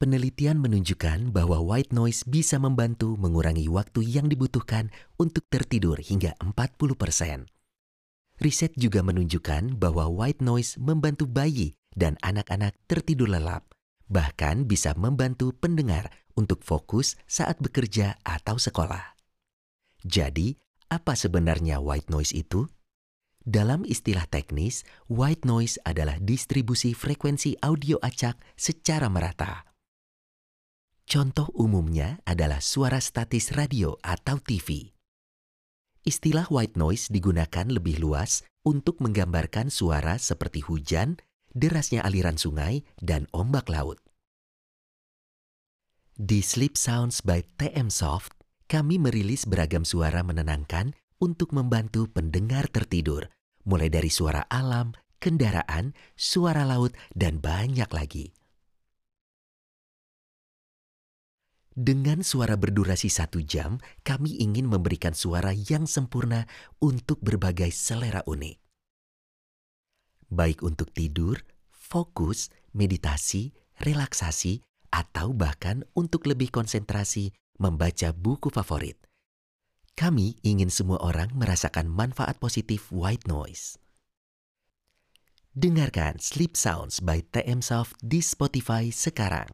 Penelitian menunjukkan bahwa white noise bisa membantu mengurangi waktu yang dibutuhkan untuk tertidur hingga 40%. Riset juga menunjukkan bahwa white noise membantu bayi dan anak-anak tertidur lelap, bahkan bisa membantu pendengar untuk fokus saat bekerja atau sekolah. Jadi, apa sebenarnya white noise itu? Dalam istilah teknis, white noise adalah distribusi frekuensi audio acak secara merata. Contoh umumnya adalah suara statis radio atau TV. Istilah white noise digunakan lebih luas untuk menggambarkan suara seperti hujan, derasnya aliran sungai, dan ombak laut. Di Sleep Sounds by TM Soft, kami merilis beragam suara menenangkan untuk membantu pendengar tertidur, mulai dari suara alam, kendaraan, suara laut, dan banyak lagi. Dengan suara berdurasi satu jam, kami ingin memberikan suara yang sempurna untuk berbagai selera unik. Baik untuk tidur, fokus, meditasi, relaksasi, atau bahkan untuk lebih konsentrasi membaca buku favorit. Kami ingin semua orang merasakan manfaat positif white noise. Dengarkan Sleep Sounds by TM Soft di Spotify sekarang.